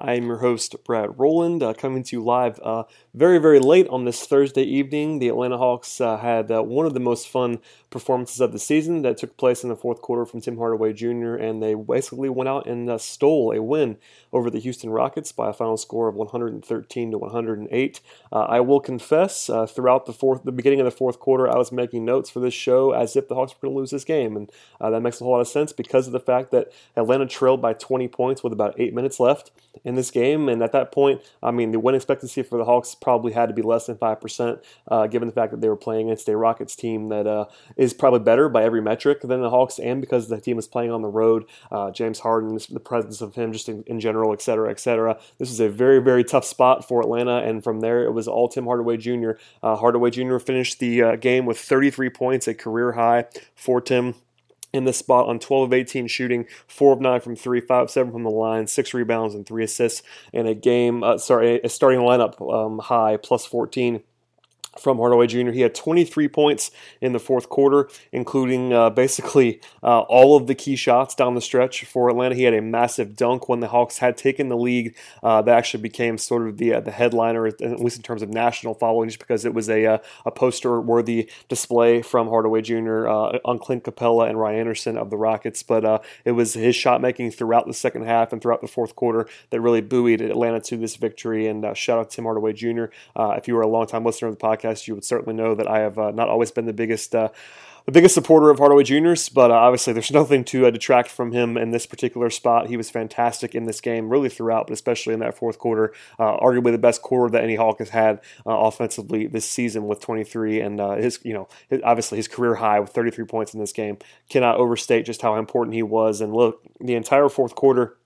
I am your host, Brad Rowland, uh, coming to you live uh, very, very late on this Thursday evening. The Atlanta Hawks uh, had uh, one of the most fun performances of the season that took place in the fourth quarter from Tim Hardaway Jr., and they basically went out and uh, stole a win over the Houston Rockets by a final score of 113 to 108. Uh, I will confess, throughout the fourth, the beginning of the fourth quarter, I was making notes for this show as if the Hawks were going to lose this game, and that makes a whole lot of sense because of the fact that Atlanta trailed by 20 points with about eight minutes left in this game. And at that point, I mean, the win expectancy for the Hawks probably had to be less than 5%, uh, given the fact that they were playing against a Rockets team that uh, is probably better by every metric than the Hawks, and because the team is playing on the road, uh, James Harden, the presence of him just in, in general, et cetera, et cetera. This is a very, very tough spot for Atlanta. And from there, it was all Tim Hardaway Jr. Uh, Hardaway Jr. finished the uh, game with 33 points, a career high for Tim in this spot on 12 of 18 shooting, 4 of 9 from 3, 5 of 7 from the line, 6 rebounds and 3 assists in a game, uh, sorry, a starting lineup um, high, plus 14 from Hardaway Jr. He had 23 points in the fourth quarter, including uh, basically uh, all of the key shots down the stretch for Atlanta. He had a massive dunk when the Hawks had taken the lead. Uh, that actually became sort of the uh, the headliner, at least in terms of national following, just because it was a uh, a poster worthy display from Hardaway Jr. Uh, on Clint Capela and Ryan Anderson of the Rockets. But it was his shot making throughout the second half and throughout the fourth quarter that really buoyed Atlanta to this victory. And shout out to Tim Hardaway Jr. if you were a longtime listener of the podcast podcast, you would certainly know that I have uh, not always been the biggest. Uh, the biggest supporter of Hardaway Jr.'s, but uh, obviously there's nothing to uh, detract from him in this particular spot. He was fantastic in this game, really throughout, but especially in that fourth quarter. Uh, arguably the best quarter that any Hawk has had uh, offensively this season with 23, and his, you know, his, obviously his career high with 33 points in this game. Cannot overstate just how important he was. And look, the entire fourth quarter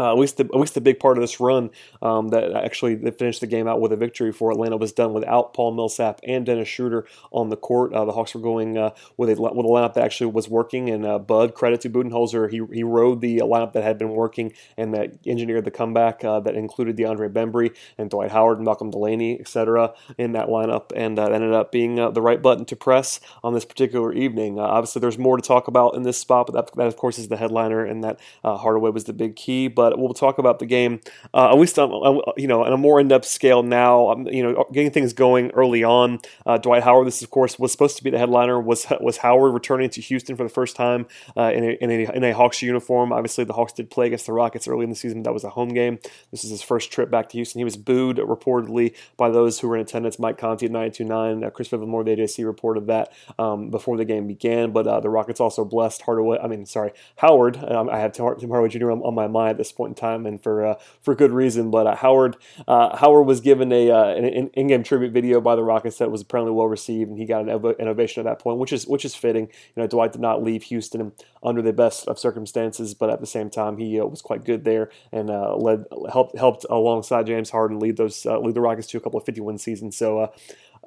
uh, at least the at least the big part of this run um, that actually that finished the game out with a victory for Atlanta was done without Paul Millsap and Dennis Schroeder on the court. Uh, the Hawks were going uh, with a with a lineup that actually was working, and uh, Bud credit to Budenholzer, he he rode the lineup that had been working and that engineered the comeback uh, that included DeAndre Bembry and Dwight Howard and Malcolm Delaney, etc. in that lineup, and uh, ended up being the right button to press on this particular evening. obviously, there's more to talk about in this spot, but that, that of course is the headliner, and that Hardaway was the big key, but but we'll talk about the game uh, at least on you know on a more in-depth scale now. You know, getting things going early on. Uh, Dwight Howard, this of course was supposed to be the headliner. Was was Howard returning to Houston for the first time uh, in, a, in, a, in a Hawks uniform? Obviously, the Hawks did play against the Rockets early in the season. That was a home game. This is his first trip back to Houston. He was booed reportedly by those who were in attendance. Mike Conti at 929, uh, Chris Vivlamore, the AJC reported that um, before the game began. But uh, the Rockets also blessed Hardaway. I mean, sorry, Howard. Um, I have Tim Hardaway Jr. on, on my mind at this point in time and for uh, for good reason. But uh, Howard uh, Howard was given a uh, an in-game tribute video by the Rockets that was apparently well received, and he got an, an ovation at that point, which is which is fitting. You know, Dwight did not leave Houston under the best of circumstances, but at the same time, he uh, was quite good there and uh, led helped helped alongside James Harden lead those lead the Rockets to a couple of 51 seasons. So.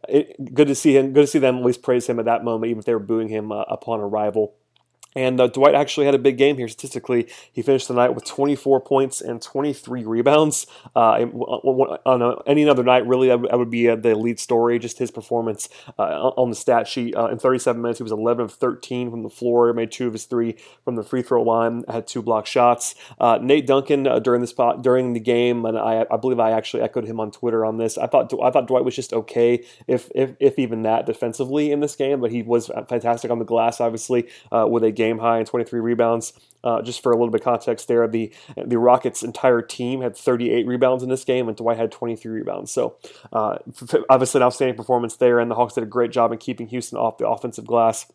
It, good to see him. Good to see them at least praise him at that moment, even if they were booing him upon arrival. And uh, Dwight actually had a big game here statistically. He finished the night with 24 points and 23 rebounds. Uh, on any other night, really, that would be uh, the lead story, just his performance uh, on the stat sheet. Uh, in 37 minutes, he was 11 of 13 from the floor, made two of his three from the free throw line, had two block shots. Uh, Nate Duncan during the spot during the game, and I, I, believe I actually echoed him on Twitter on this. I thought I thought Dwight was just okay, if if, if even that defensively in this game, but he was fantastic on the glass, obviously, with a game game high and 23 rebounds. Uh, just for a little bit of context there, the the Rockets' entire team had 38 rebounds in this game, and Dwight had 23 rebounds. So, uh, obviously, an outstanding performance there, and the Hawks did a great job in keeping Houston off the offensive glass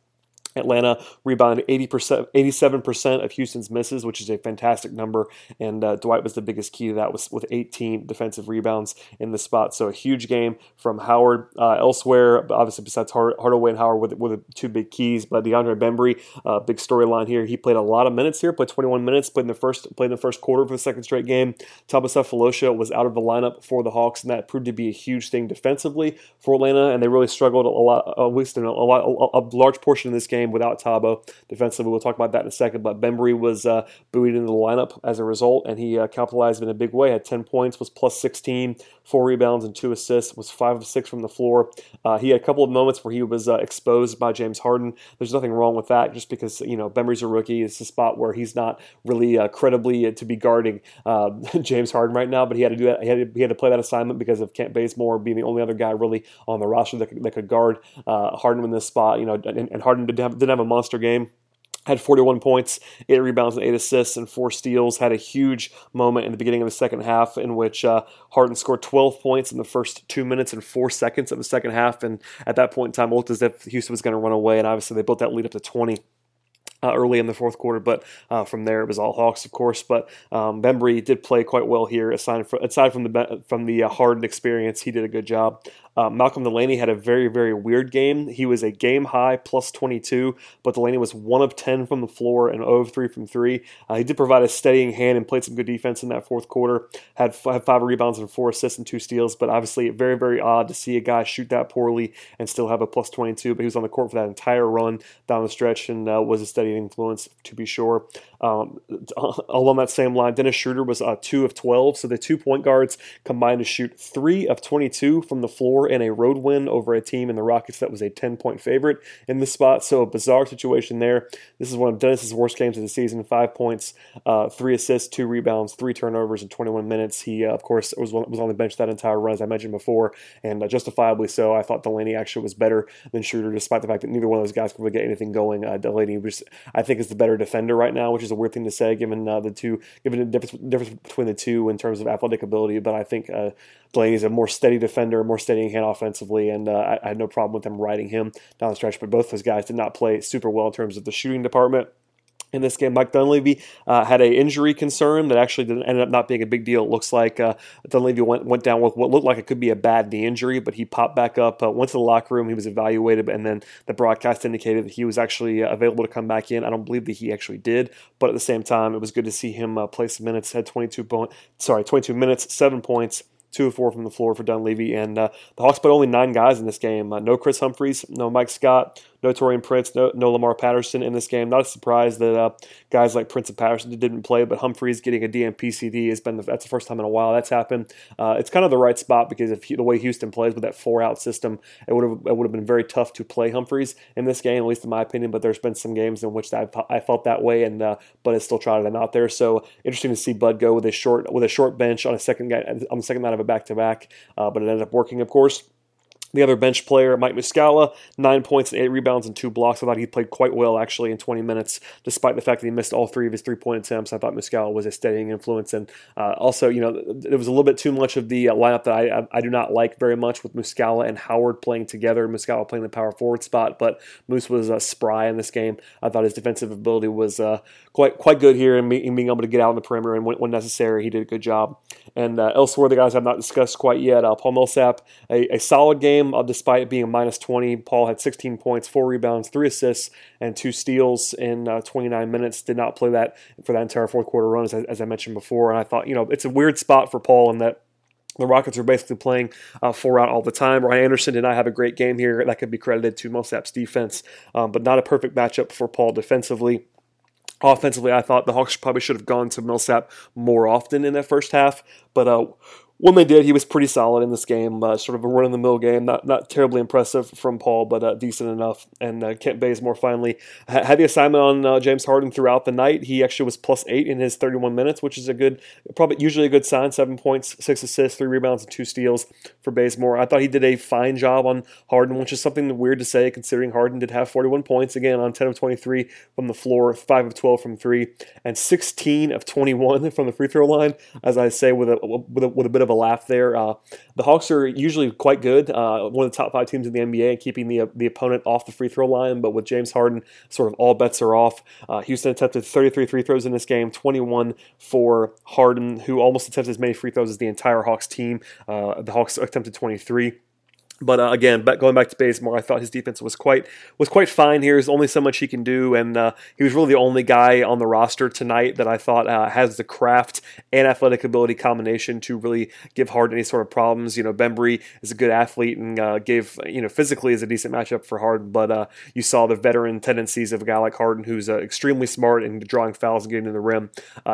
Atlanta rebounded 80%, 87% of Houston's misses, which is a fantastic number. And uh, Dwight was the biggest key to that was with 18 defensive rebounds in the spot. So a huge game from Howard. Uh, elsewhere, obviously besides Hardaway and Howard with, with two big keys, but DeAndre Bembry, uh, big storyline here. He played a lot of minutes here, played 21 minutes, played in the first played in the first quarter for the second straight game. Thabo Sefolosha was out of the lineup for the Hawks, and that proved to be a huge thing defensively for Atlanta. And they really struggled a lot, at least in a, lot, a, a large portion of this game game without Thabo defensively. We'll talk about that in a second. But Bembry was uh, buoyed into the lineup as a result, and he uh, capitalized in a big way. Had 10 points, was plus 16, four rebounds, and two assists. Was five of six from the floor. Uh, he had a couple of moments where he was uh, exposed by James Harden. There's nothing wrong with that, just because you know Bembry's a rookie. It's a spot where he's not really uh, credibly uh, to be guarding James Harden right now. But he had to do that. He had to, he had to play that assignment because of Kent Bazemore being the only other guy really on the roster that could, that could guard Harden in this spot. You know, and, and Harden didn't have didn't have a monster game had 41 points, eight rebounds, and eight assists, and four steals. Had a huge moment in the beginning of the second half in which uh, Harden scored 12 points in the first two minutes and four seconds of the second half. And at that point in time, it looked as if Houston was going to run away. And obviously, they built that lead up to 20 uh, early in the fourth quarter, but uh, from there it was all Hawks, of course. But um, Bembry did play quite well here. Aside from, aside from the from the uh, Harden experience, he did a good job. Uh, Malcolm Delaney had a very, very weird game. He was a game high plus 22, but Delaney was 1 of 10 from the floor and 0 of 3 from 3. Uh, he did provide a steadying hand and played some good defense in that fourth quarter. Had, f- had five rebounds and four assists and two steals, but obviously very, very odd to see a guy shoot that poorly and still have a plus 22. But he was on the court for that entire run down the stretch and uh, was a steady influence, to be sure. Um, along that same line, Dennis Schroeder was uh, 2 of 12, so the two point guards combined to shoot 3 of 22 from the floor in a road win over a team in the Rockets that was a 10 point favorite in the spot. So a bizarre situation there. This is one of Dennis's worst games of the season. Five points, uh, three assists, two rebounds, three turnovers in 21 minutes. He, uh, of course, was was on the bench that entire run, as I mentioned before, and uh, justifiably so. I thought Delaney actually was better than Schroeder, despite the fact that neither one of those guys could really get anything going. Uh, Delaney, was, I think, is the better defender right now, which is a weird thing to say given uh, the two, given the difference, difference between the two in terms of athletic ability. But I think uh, is a more steady defender, more steadying hand offensively, and uh, I, had no problem with them riding him down the stretch. But both those guys did not play super well in terms of the shooting department in this game. Mike Dunleavy uh, had an injury concern that actually didn't ended up not being a big deal. It looks like uh, Dunleavy went, went down with what looked like it could be a bad knee injury, but he popped back up, uh, went to the locker room, he was evaluated, and then the broadcast indicated that he was actually uh, available to come back in. I don't believe that he actually did, but at the same time, it was good to see him uh, play some minutes. Had 22 point, sorry, 22 minutes, seven points two of four from the floor for Dunleavy. And uh, the Hawks put only nine guys in this game. Uh, no Kris Humphries, no Mike Scott, no Taurean Prince, no, no Lamar Patterson in this game. Not a surprise that uh, guys like Prince and Patterson didn't play, but Humphries getting a DNP CD has been the, that's the first time in a while that's happened. Uh, it's kind of the right spot because if the way Houston plays with that four out system, it would have it would have been very tough to play Humphries in this game, at least in my opinion. But there's been some games in which I, I felt that way, and uh, but it still trotted them out there. So interesting to see Bud go with a short with a short bench on a second guy on the second night of a back to back, but it ended up working, of course. The other bench player, Mike Muscala, nine points and eight rebounds and two blocks. I thought he played quite well actually in 20 minutes, despite the fact that he missed all three of his three point attempts. I thought Muscala was a steadying influence, and uh, also, you know, there was a little bit too much of the uh, lineup that I, I, I do not like very much with Muscala and Howard playing together. Muscala playing the power forward spot, but Moose was uh, spry in this game. I thought his defensive ability was uh, quite quite good here, and being able to get out on the perimeter and when, when necessary, he did a good job. And uh, elsewhere, the guys I've not discussed quite yet. Uh, Paul Millsap, a, a solid game uh, despite it being a minus 20. Paul had 16 points, four rebounds, three assists, and two steals in uh, 29 minutes. Did not play that for that entire fourth quarter run, as, as I mentioned before. And I thought, you know, it's a weird spot for Paul in that the Rockets are basically playing uh, four out all the time. Ryan Anderson did not have a great game here. That could be credited to Millsap's defense, um, but not a perfect matchup for Paul defensively. Offensively, I thought the Hawks probably should have gone to Millsap more often in that first half, but uh, when they did, he was pretty solid in this game. Uh, sort of a run of the mill game, not not terribly impressive from Paul, but uh, decent enough. And uh, Kent Bazemore finally had the assignment on uh, James Harden throughout the night. He actually was plus eight in his 31 minutes, which is a good, probably usually a good sign. Seven points, six assists, three rebounds, and two steals for Bazemore. I thought he did a fine job on Harden, which is something weird to say considering Harden did have 41 points again on 10 of 23 from the floor, five of 12 from three, and 16 of 21 from the free throw line. As I say, with a with a, with a bit of of a laugh there. Uh, the Hawks are usually quite good, uh, one of the top five teams in the NBA, keeping the the opponent off the free throw line. But with James Harden, sort of all bets are off. Uh, Houston attempted 33 free throws in this game, 21 for Harden, who almost attempted as many free throws as the entire Hawks team. Uh, the Hawks attempted 23. But uh, again, going back to Bazemore, I thought his defense was quite was quite fine here. There's only so much he can do, and uh, he was really the only guy on the roster tonight that I thought uh, has the craft and athletic ability combination to really give Harden any sort of problems. You know, Bembry is a good athlete and uh, gave you know physically is a decent matchup for Harden, but uh, you saw the veteran tendencies of a guy like Harden, who's uh, extremely smart in drawing fouls and getting to the rim.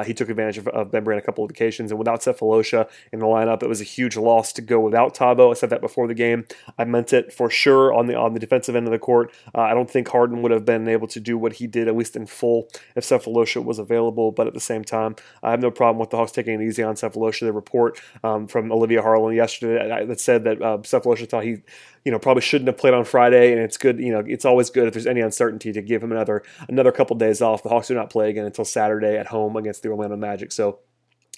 he took advantage of, of Bembry on a couple of occasions, and without Sefolosha in the lineup, it was a huge loss to go without Thabo. I said that before the game. I meant it for sure on the on the defensive end of the court. Uh, I don't think Harden would have been able to do what he did at least in full if Sefolosha was available. But at the same time, I have no problem with the Hawks taking it easy on Sefolosha. The report um, from Olivia Harlan yesterday that said that uh, Sefolosha thought he you know probably shouldn't have played on Friday, and it's good. You know, it's always good if there's any uncertainty to give him another another couple days off. The Hawks do not play again until Saturday at home against the Orlando Magic, so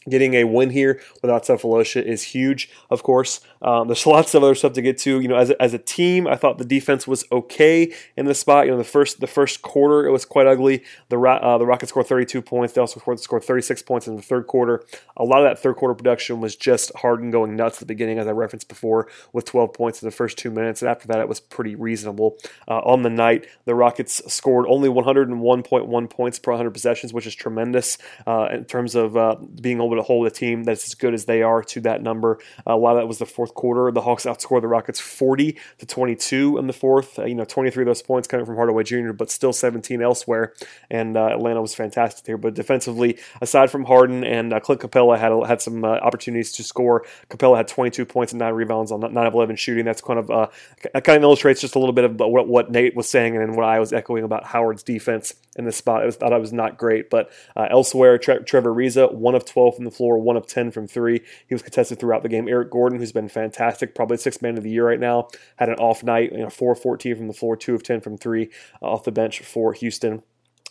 Getting a win here without Sefolosha is huge, of course. Um, there's lots of other stuff to get to. You know, as a, as a team, I thought the defense was okay in the spot. You know, the first the first quarter it was quite ugly. The uh, the Rockets scored 32 points. They also scored, scored 36 points in the third quarter. A lot of that third quarter production was just Harden going nuts at the beginning, as I referenced before, with 12 points in the first two minutes. And after that, it was pretty reasonable. Uh, on the night, the Rockets scored only 101.1 points per 100 possessions, which is tremendous uh, in terms of uh, being able to hold a team that's as good as they are to that number. A lot of that was the fourth quarter. The Hawks outscored the Rockets 40 to 22 in the fourth. Uh, you know, 23 of those points coming from Hardaway Jr., but still 17 elsewhere. And uh, Atlanta was fantastic here. But defensively, aside from Harden and uh, Clint Capela had had some uh, opportunities to score. Capela had 22 points and nine rebounds on 9 of 11 shooting. That's kind of uh, kind of illustrates just a little bit of what, what Nate was saying and what I was echoing about Howard's defense in this spot. I was, thought I was not great, but elsewhere, Tre- Trevor Ariza, one of 12 from the floor, one of 10 from three. He was contested throughout the game. Eric Gordon, who's been fantastic, probably sixth man of the year right now, had an off night, you know, 4 14 from the floor, 2 of 10 from three uh, off the bench for Houston.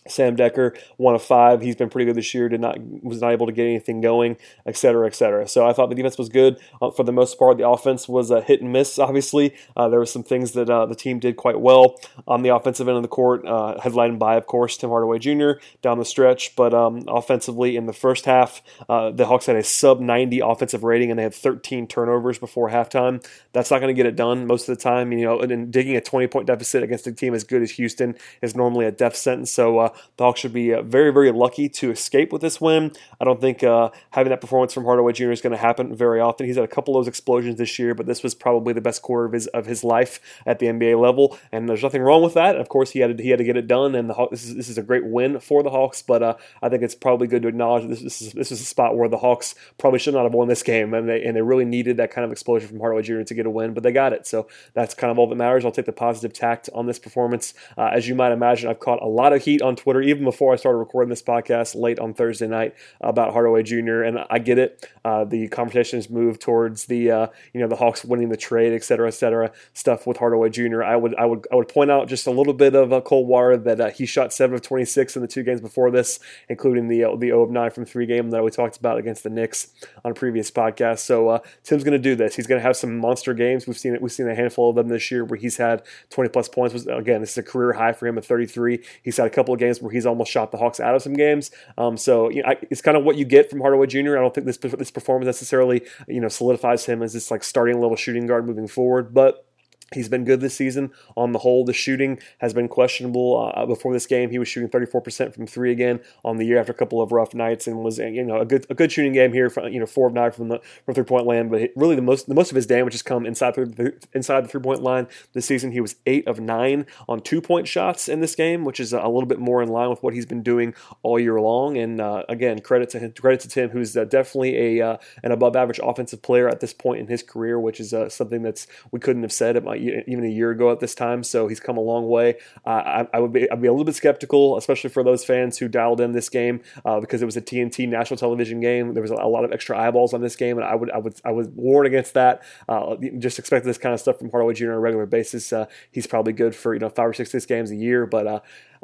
Sam Dekker, one of five. He's been pretty good this year. Did not was not able to get anything going, et cetera, et cetera. So I thought the defense was good uh, for the most part. The offense was a hit and miss. Obviously, uh, there were some things that uh, the team did quite well on the offensive end of the court, uh, headlined by, of course, Tim Hardaway Jr. down the stretch. But um, offensively, in the first half, uh, the Hawks had a sub 90 offensive rating, and they had 13 turnovers before halftime. That's not going to get it done most of the time. You know, and digging a 20 point deficit against a team as good as Houston is normally a death sentence. So the Hawks should be uh, very, very lucky to escape with this win. I don't think uh, having that performance from Hardaway Jr. is going to happen very often. He's had a couple of those explosions this year, but this was probably the best quarter of his of his life at the NBA level, and there's nothing wrong with that. Of course, he had to, he had to get it done, and the Hawks, this is this is a great win for the Hawks. But uh, I think it's probably good to acknowledge this, this is this is a spot where the Hawks probably should not have won this game, and they and they really needed that kind of explosion from Hardaway Jr. to get a win, but they got it. So that's kind of all that matters. I'll take the positive tact on this performance. Uh, as you might imagine, I've caught a lot of heat on Twitter even before I started recording this podcast late on Thursday night about Hardaway Jr. And I get it. Uh, the conversation has moved towards the uh, you know the Hawks winning the trade, et cetera, et cetera, stuff with Hardaway Jr. I would I would I would point out just a little bit of a cold water that uh, he shot seven of 26 in the two games before this, including the uh, the 0 of 9 from three game that we talked about against the Knicks on a previous podcast. So uh, Tim's going to do this. He's going to have some monster games. We've seen it. We've seen a handful of them this year where he's had 20 plus points. Again, this is a career high for him at 33. He's had a couple of games where he's almost shot the Hawks out of some games. Um, so you know, I, it's kind of what you get from Hardaway Jr. I don't think this this performance necessarily you know solidifies him as this like starting level shooting guard moving forward, but He's been good this season. On the whole, the shooting has been questionable. Uh, before this game, he was shooting 34% from three again on the year after a couple of rough nights, and was you know a good a good shooting game here. For, you know, four of nine from the from three point land, but really the most the most of his damage has come inside the inside the three point line this season. He was eight of nine on two point shots in this game, which is a little bit more in line with what he's been doing all year long. And uh, again, credit to him, credit to Tim, who's uh, definitely a uh, an above average offensive player at this point in his career, which is uh, something that's we couldn't have said. Even a year ago at this time, so he's come a long way. Uh, I, I, would be I'd be a little bit skeptical, especially for those fans who dialed in this game uh, because it was a TNT national television game. There was a, lot of extra eyeballs on this game, and I would I would I would warn against that. Uh, just expect this kind of stuff from Hardaway Jr. on a regular basis. Uh, he's probably good for you know five or six six games a year, but uh,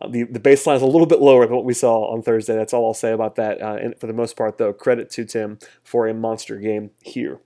the, the baseline is a little bit lower than what we saw on Thursday. That's all I'll say about that. And for the most part, though, credit to Tim for a monster game here.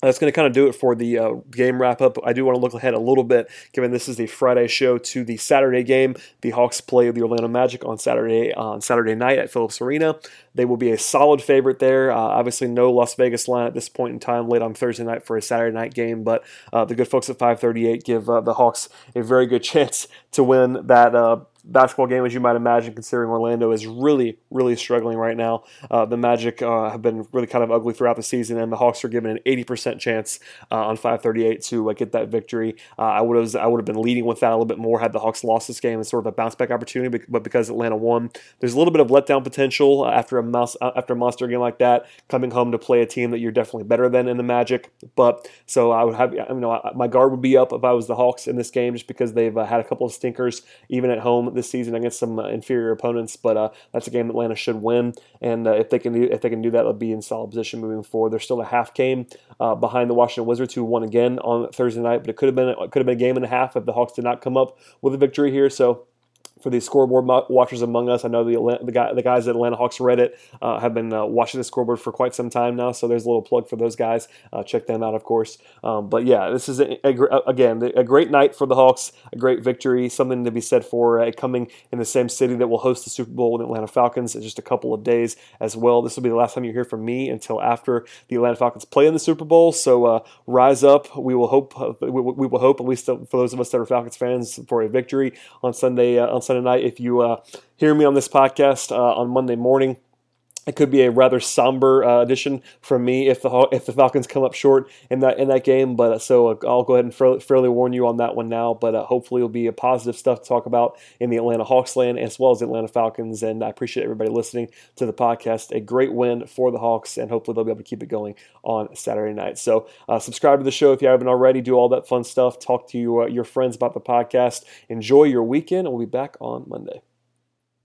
That's going to kind of do it for the uh, game wrap up. I do want to look ahead a little bit, given this is the Friday show to the Saturday game. The Hawks play the Orlando Magic on Saturday on Saturday night at Phillips Arena. They will be a solid favorite there. Uh, obviously, no Las Vegas line at this point in time, late on Thursday night for a Saturday night game. But uh, the good folks at 538 give uh, the Hawks a very good chance to win that uh, basketball game, as you might imagine, considering Orlando is really, really struggling right now. Uh, the Magic uh, have been really kind of ugly throughout the season, and the Hawks are given an 80% chance uh, on 538 to uh, get that victory. Uh, I would have I would have been leading with that a little bit more had the Hawks lost this game. It's sort of a bounce back opportunity, but because Atlanta won, there's a little bit of letdown potential after a mouse, after a monster game like that, coming home to play a team that you're definitely better than in the Magic. But so I would have you know my guard would be up if I was the Hawks in this game, just because they've uh, had a couple of stinkers even at home this season against some uh, inferior opponents. But uh, that's a game Atlanta should win, and uh, if they can do, if they can do that, they'll be in solid position moving forward. They're still a half game behind the Washington Wizards, who won again on Thursday night, but it could have been it could have been a game and a half if the Hawks did not come up with a victory here. So for the scoreboard watchers among us, I know the the, guy, the guys at Atlanta Hawks Reddit uh, have been uh, watching the scoreboard for quite some time now. So there's a little plug for those guys. Uh, check them out, of course. Um, but yeah, this is a, a, again a great night for the Hawks, a great victory, something to be said for uh, coming in the same city that will host the Super Bowl with Atlanta Falcons in just a couple of days as well. This will be the last time you hear from me until after the Atlanta Falcons play in the Super Bowl. So uh, rise up. We will hope. Uh, we, we, will hope at least for those of us that are Falcons fans for a victory on Sunday on Sunday night. If you uh, hear me on this podcast uh, on Monday morning. It could be a rather somber uh, edition from me if the if the Falcons come up short in that in that game. But uh, so uh, I'll go ahead and fairly, fairly, warn you on that one now. But uh, hopefully it'll be a positive stuff to talk about in the Atlanta Hawks land as well as the Atlanta Falcons. And I appreciate everybody listening to the podcast. A great win for the Hawks, and hopefully they'll be able to keep it going on Saturday night. So uh, subscribe to the show if you haven't already. Do all that fun stuff. Talk to you, uh, your friends about the podcast. Enjoy your weekend, and we'll be back on Monday.